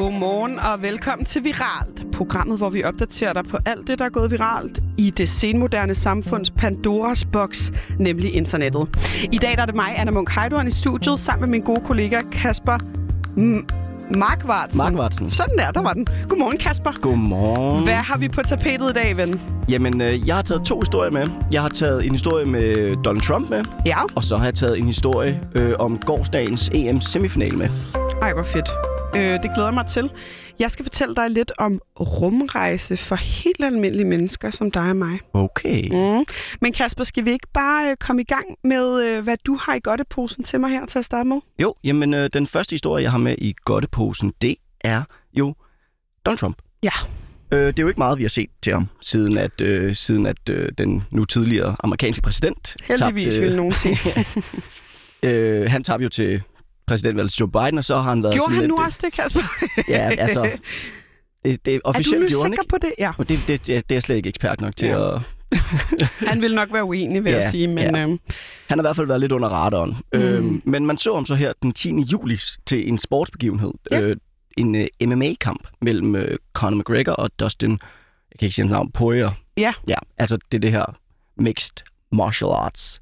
Godmorgen og velkommen til Viralt, programmet, hvor vi opdaterer dig på alt det, der er gået viralt i det senmoderne samfunds Pandoras boks, nemlig internettet. I dag der er det mig, Anna Munk Heidorn, i studiet, sammen med min gode kollega Kasper M- Markvartsen. Markvartsen. Sådan der, der var den. Godmorgen, Kasper. Godmorgen. Hvad har vi på tapetet i dag, ven? Jamen, øh, jeg har taget to historier med. Jeg har taget en historie med Donald Trump med, Ja. og så har jeg taget en historie øh, om gårdsdagens EM-semifinal med. Ej, hvor fedt. Øh, det glæder mig til. Jeg skal fortælle dig lidt om rumrejse for helt almindelige mennesker som dig og mig. Okay. Mm. Men Kasper, skal vi ikke bare øh, komme i gang med, øh, hvad du har i godteposen til mig her til at starte med? Jo, jamen, øh, den første historie, jeg har med i godteposen, det er jo Donald Trump. Ja. Øh, det er jo ikke meget, vi har set til ham, siden at, øh, siden at øh, den nu tidligere amerikanske præsident... Heldigvis, tabte, vil nogen sige. øh, Han tabte jo til præsidentvalget til Joe Biden, og så har han været Gjorde sådan han lidt... nu også det, Kasper? Ja, altså... Det, det er er du officielt nu sikker ikke. på det? Ja. Og det, det, det, det er jeg slet ikke ekspert nok til Ja. at... Han vil nok være uenig, vil Ja, jeg sige, men ja. øhm, Han har i hvert fald været lidt under radaren. Mm. Øhm, men man så ham så her den 10. juli til en sportsbegivenhed. Ja. Øh, en øh, MMA-kamp mellem øh, Conor McGregor og Dustin, jeg kan ikke sige hans navn, Poirier. Ja. Ja, altså det det her mixed martial arts.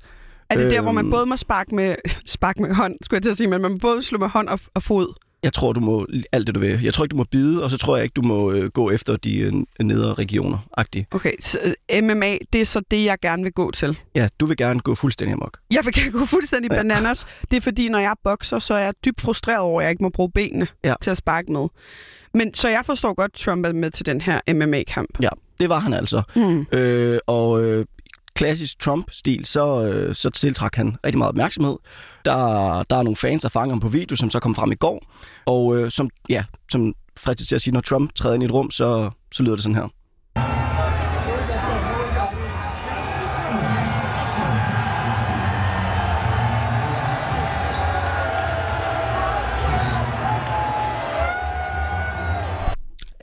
Er det der, hvor man Øhm. både må sparke med, sparke med hånd, skulle jeg til at sige, men man må både slå med hånd og, og fod? Jeg tror, du må alt det, du vil. Jeg tror ikke, du må bide, og så tror jeg ikke, du må øh, gå efter de øh, nedre regioner -agtigt. Okay, så øh, MMA, det er så det, jeg gerne vil gå til. Ja, du vil gerne gå fuldstændig amok. Jeg vil gerne gå fuldstændig Ja. bananas. Det er fordi, når jeg bokser, så er jeg dybt frustreret over, at jeg ikke må bruge benene Ja. til at sparke med. Men så jeg forstår godt, Trump er med til den her MMA-kamp. Ja, det var han altså. Hmm. Øh, og øh, klassisk Trump-stil, så, øh, så tiltrak han rigtig meget opmærksomhed. Der, der er nogle fans, der fanger ham på video, som så kom frem i går. Og øh, som, ja, som fristes til at sige, når Trump træder ind i et rum, så, så lyder det sådan her.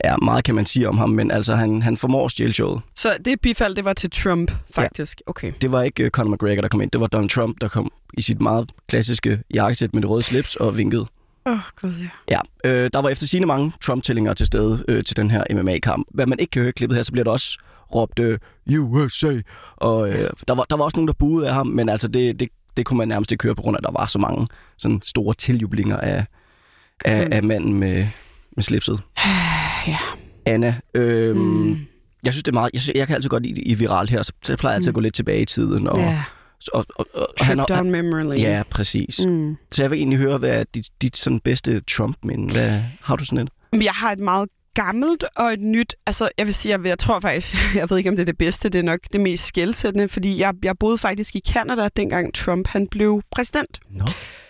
Ja, meget kan man sige om ham, men altså, han, han formår at stjæle showet. Så det bifald, det var til Trump, faktisk. Ja. Okay. Det var ikke uh, Conor McGregor, der kom ind. Det var Donald Trump, der kom i sit meget klassiske jakkesæt med det røde slips og vinkede. Åh, oh, gud ja. Ja, øh, der var efter sine mange Trump-tællinger til stede øh, til den her MMA-kamp. Hvad man ikke kan høre i klippet her, så bliver der også råbt øh, USA. Og øh, der, var, der var også nogen, der buede af ham, men altså det, det, det kunne man nærmest ikke høre, på grund af, at der var så mange sådan store tiljublinger af, af, af manden med, med slipset. ja. Anna, øh, Mm. mm. jeg synes, det er meget... Jeg, synes, jeg kan altid godt lide i viralt her, så jeg plejer altid at gå lidt tilbage i tiden. Og, Ja, og, og, og, trip han, down memory lane. Ja, præcis. Mm. Mm. Så jeg vil egentlig høre, hvad er dit, dit sådan bedste Trump-minde? Hvad, har du sådan et? Men Jeg har et meget gammelt og et nyt, altså jeg vil sige, jeg, jeg tror faktisk, jeg ved ikke om det er det bedste, det er nok det mest skældsættende, fordi jeg, jeg boede faktisk i Canada, dengang Trump han blev præsident. Nå.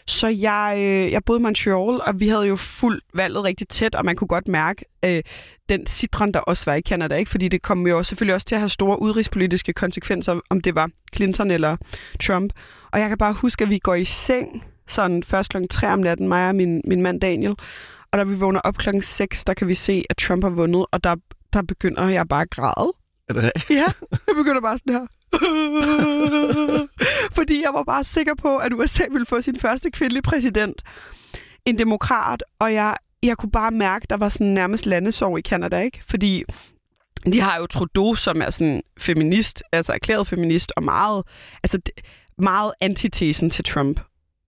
Så jeg, øh, jeg boede i Montreal, og vi havde jo fuldt valget rigtig tæt, og man kunne godt mærke øh, den sidron, der også var i Canada, ikke? fordi det kom jo selvfølgelig også til at have store udenrigspolitiske konsekvenser, om det var Clinton eller Trump. Og jeg kan bare huske, at vi går i seng sådan først klokken 3 om natten, mig og min, min mand Daniel, og da vi vågner op klokken 6, der kan vi se, at Trump har vundet, og der, der begynder jeg bare at græde. Er det rigtigt? Ja, jeg begynder bare sådan her. Fordi jeg var bare sikker på, at USA ville få sin første kvindelige præsident. En demokrat, og jeg, jeg kunne bare mærke, at der var sådan nærmest landesorg i Canada, ikke? Fordi de har jo Trudeau, som er sådan feminist, altså erklæret feminist, og meget, altså meget antitesen til Trump.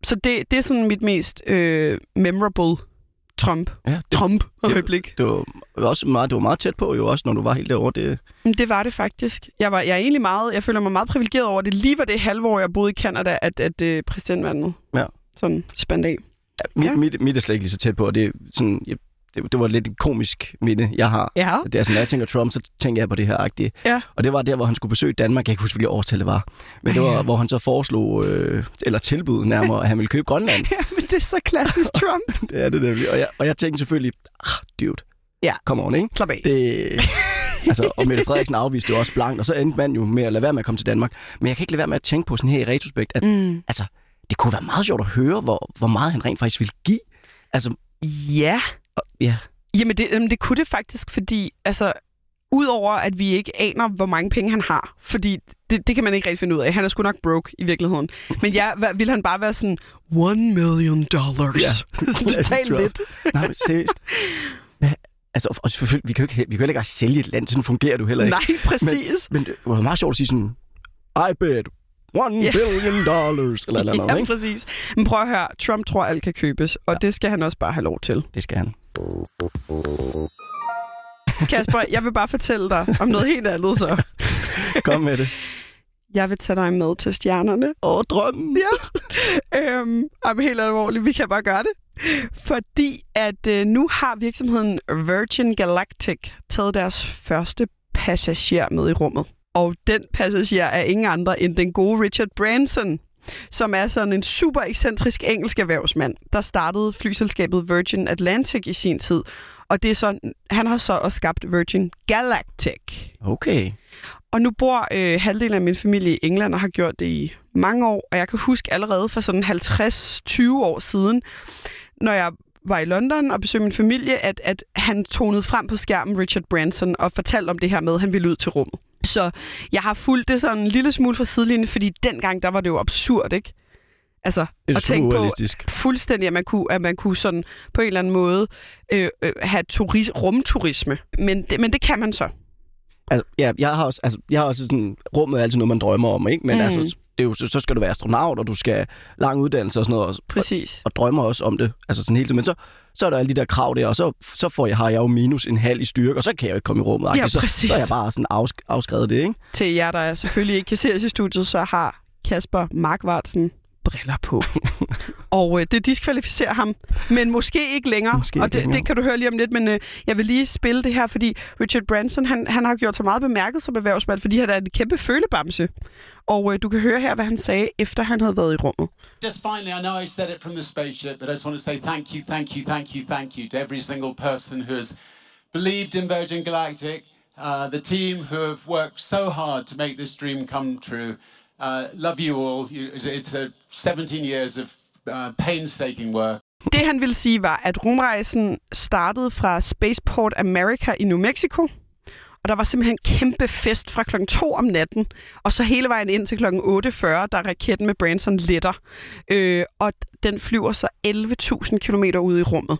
Så det, det er sådan mit mest øh, memorable Trump. Ja, det, Trump det- øjeblik. det, var også meget, det var meget tæt på jo også, når du var helt derovre. Det, Det var det faktisk. Jeg, var, jeg er egentlig meget, jeg føler mig meget privilegeret over, at det lige var det halve år, jeg boede i Canada, at, at uh, præsidentvalget Ja. sådan spændt af. mit, Ja. ja. mit, mit er slet ikke lige så tæt på, og det, er sådan, jeg, det, det var lidt et komisk minde, jeg har. Ja. Det er sådan, når jeg tænker Trump, så tænker jeg på det her agtige. Ja. Og det var der, hvor han skulle besøge Danmark. Jeg kan ikke huske, hvilket årstal det var. Men det var, ja. hvor han så foreslog, øh, eller tilbud nærmere, at han ville købe Grønland. ja, men det er så klassisk Trump. det er det nemlig. Og jeg, og jeg tænkte selvfølgelig, ah, dude, Ja. kom on, ikke? Slap af. Det, altså, og Mette Frederiksen afviste jo også blankt, og så endte man jo med at lade være med at komme til Danmark. Men jeg kan ikke lade være med at tænke på sådan her i retrospekt, at Mm. altså, det kunne være meget sjovt at høre, hvor, hvor meget han rent faktisk ville give. Altså, Ja. Ja, Jamen det, jamen det kunne det faktisk, fordi altså, udover at vi ikke aner, hvor mange penge han har, fordi det, det kan man ikke rigtig finde ud af. Han er sgu nok broke i virkeligheden. Men ja, hvad, vil han bare være sådan, one million dollars? Ja. totalt lidt. nej, seriøst. Altså, og selvfølgelig, vi kan jo ikke, vi kan jo ikke sælge et land, sådan fungerer du heller ikke. Nej, præcis. Men, men det var meget sjovt at sige sådan, I bet one Ja. billion dollars, eller eller andet, ja, ikke? præcis. Men prøv at høre, Trump tror, alt kan købes, og Ja. det skal han også bare have lov til. Det skal han. Kasper, jeg vil bare fortælle dig om noget helt andet så. Kom med det. Jeg vil tage dig med til stjernerne. Åh, drømmen. Ja. øhm, om helt alvorligt, vi kan bare gøre det. Fordi at øh, nu har virksomheden Virgin Galactic taget deres første passager med i rummet. Og den passager er ingen andre end den gode Richard Branson, som er sådan en super ekscentrisk engelsk erhvervsmand, der startede flyselskabet Virgin Atlantic i sin tid. Og det er så, han har så også skabt Virgin Galactic. Okay. Og nu bor øh, halvdelen af min familie i England og har gjort det i mange år. Og jeg kan huske allerede for sådan 50-20 år siden, når jeg var i London og besøgte min familie, at, at han tonede frem på skærmen Richard Branson og fortalte om det her med, at han ville ud til rummet. Så jeg har fulgt det sådan en lille smule fra sidelinjen, fordi dengang der var det jo absurd, ikke? Altså, Det er at tænke på fuldstændig, at man kunne, at man kunne sådan på en eller anden måde øh, øh, have turis, rumturisme. Men det, men det kan man så. Altså, ja, jeg har også, altså, jeg har også sådan, rummet er altid noget, man drømmer om, ikke? Men Mm. altså, det er jo, så, skal du være astronaut, og du skal lang uddannelse og sådan noget, og, og, Præcis. og drømmer også om det, altså sådan hele tiden. Men så, så er der alle de der krav der, og så, så får jeg, har jeg jo minus en halv i styrke, og så kan jeg jo ikke komme i rummet. Ja, så, så er jeg bare sådan afsk, afskrevet det, ikke? Til jer, der selvfølgelig ikke kan se os i studiet, så har Kasper Markvartsen briller på. og øh, det diskvalificerer ham, men måske ikke længere. Måske og ikke det, længere. det kan du høre lige om lidt, men øh, jeg vil lige spille det her, fordi Richard Branson, han, han har gjort sig meget bemærket som erhvervsmand, fordi han er en kæmpe følebamse. Og øh, du kan høre her, hvad han sagde, efter han havde været i rummet. Just finally, I know I said it from the spaceship, but I just want to say thank you, thank you, thank you, thank you to every single person who has believed in Virgin Galactic, uh, the team who have worked so hard to make this dream come true. Uh, love you all. It's, a 17 years of uh, painstaking work. Det han ville sige var, at rumrejsen startede fra Spaceport America i New Mexico, og der var simpelthen en kæmpe fest fra klokken 2 om natten, og så hele vejen ind til klokken 8.40, der raketten med Branson letter. Øh, og den flyver så 11.000 km ud i rummet.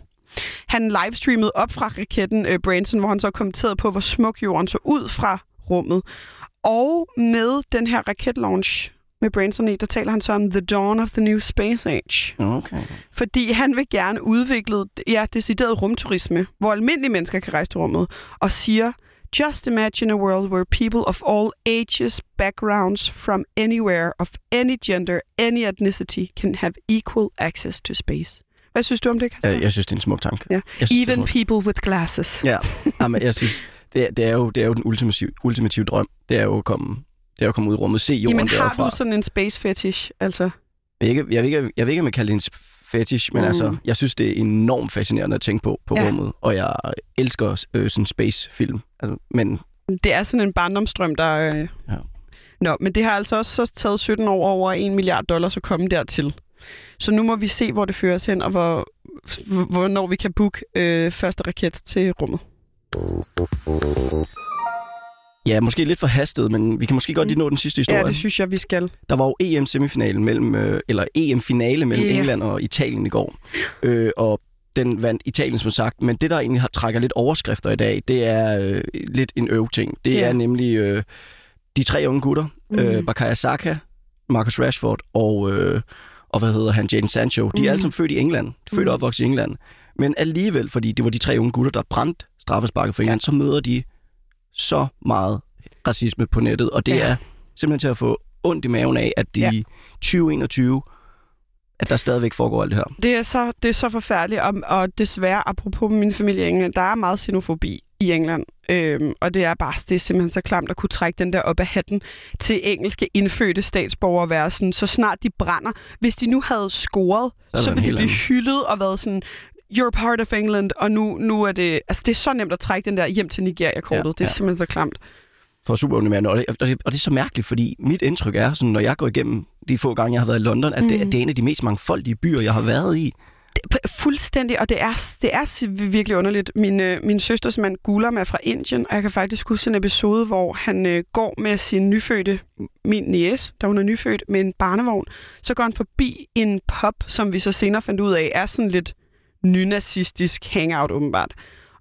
Han livestreamede op fra raketten øh, Branson, hvor han så kommenterede på, hvor smuk jorden så ud fra rummet. Og med den her raketlaunch med Branson i, der taler han så om The Dawn of the New Space Age. Okay. Fordi han vil gerne udvikle ja, decideret rumturisme, hvor almindelige mennesker kan rejse til rummet, og siger, Just imagine a world where people of all ages, backgrounds, from anywhere, of any gender, any ethnicity, can have equal access to space. Hvad synes du om det, Kasper? Jeg, jeg synes, det er en smuk tanke. Ja. Synes, Even people with glasses. Ja, Jamen, jeg synes, det, er- det, er jo, det er jo den ultimative, ultimative drøm. Det er jo at komme, det er jo at komme ud i rummet, se jorden Jamen har derfra. du sådan en space fetish, altså? Jeg ved ikke, jeg ved ikke, jeg ved ikke om jeg kalder det en fetish, men Mm. mm. altså, jeg synes, det er enormt fascinerende at tænke på, på Ja. rummet. Og jeg elsker øh, sådan space-film. Altså, men Det er sådan en barndomsdrøm, der... Øh... Ja. Nå, men det har altså også så taget 17 år over 1 milliard dollars at komme dertil. Så nu må vi se, hvor det fører os hen, og hvor, hvornår vi kan booke øh, første raket til rummet. Ja, måske lidt for hastet, men vi kan måske godt lige nå den sidste historie. Ja, det synes jeg, vi skal. Der var jo EM-semifinalen mellem, øh, eller EM-finale mellem yeah. England og Italien i går. Øh, og den vandt Italien, som sagt. Men det, der egentlig har trækker lidt overskrifter i dag, det er øh, lidt en øvting. Det Ja. er nemlig øh, de tre unge gutter. Mhm. Mm. Øh, Bakaya Saka, Marcus Rashford og, øh, og hvad hedder han, Jadon Sancho. De er Mhm. alle sammen født i England. Født Mhm. og opvokset i England. Men alligevel, fordi det var de tre unge gutter, der brændte straffesparket for England, så møder de så meget racisme på nettet. Og det Ja. ja. er simpelthen til at få ondt i maven af, at de Ja. i 2021, at der stadigvæk foregår alt det her. Det er så, det er så forfærdeligt, og, og desværre, apropos min familie i England, der er meget xenofobi i England. Øhm, og det er bare det er simpelthen så klamt at kunne trække den der op af hatten til engelske indfødte statsborgere at være sådan, så snart de brænder. Hvis de nu havde scoret, Så så, ville de blive hyldet og været sådan, you're part of England, og nu, nu er det... Altså, det er så nemt at trække den der hjem til Nigeria-kortet. Ja, det er ja. simpelthen så klamt. For super. Og det, og, det, og det er så mærkeligt, fordi mit indtryk er, sådan, når jeg går igennem de få gange, jeg har været i London, at, mm. det, at det er en af de mest mangfoldige byer, jeg har været i. Det- Fuldstændig, og det er, det er virkelig underligt. Min, øh, min søsters mand Gulam er fra Indien, og jeg kan faktisk huske en episode, hvor han øh, går med sin nyfødte, min niece, da hun er nyfødt, med en barnevogn. Så går han forbi en pub, som vi så senere fandt ud af, er sådan lidt nynazistisk hangout åbenbart.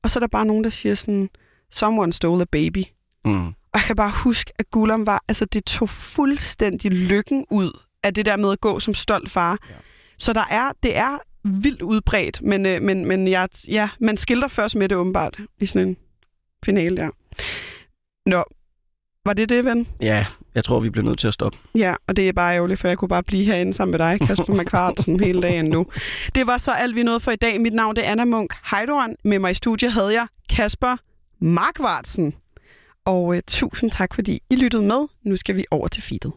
og så er der bare nogen, der siger sådan, someone stole a baby. Mm. Og jeg kan bare huske, at Gulam var, altså det tog fuldstændig lykken ud af det der med at gå som stolt far. Ja. Så der er, det er vildt udbredt, men, øh, men, men jeg, ja, man skilter først med det åbenbart i sådan en finale der. Nå, var det det, ven? Ja, jeg tror, vi bliver nødt til at stoppe. Ja, og det er bare ærgerligt, for jeg kunne bare blive herinde sammen med dig, Kasper McQuartsen, hele dagen nu. Det var så alt, vi nåede for i dag. Mit navn det er Anna Munk Heidoren. Med mig i studiet havde jeg Kasper Markvartsen. Og uh, tusind tak, fordi I lyttede med. Nu skal vi over til feedet.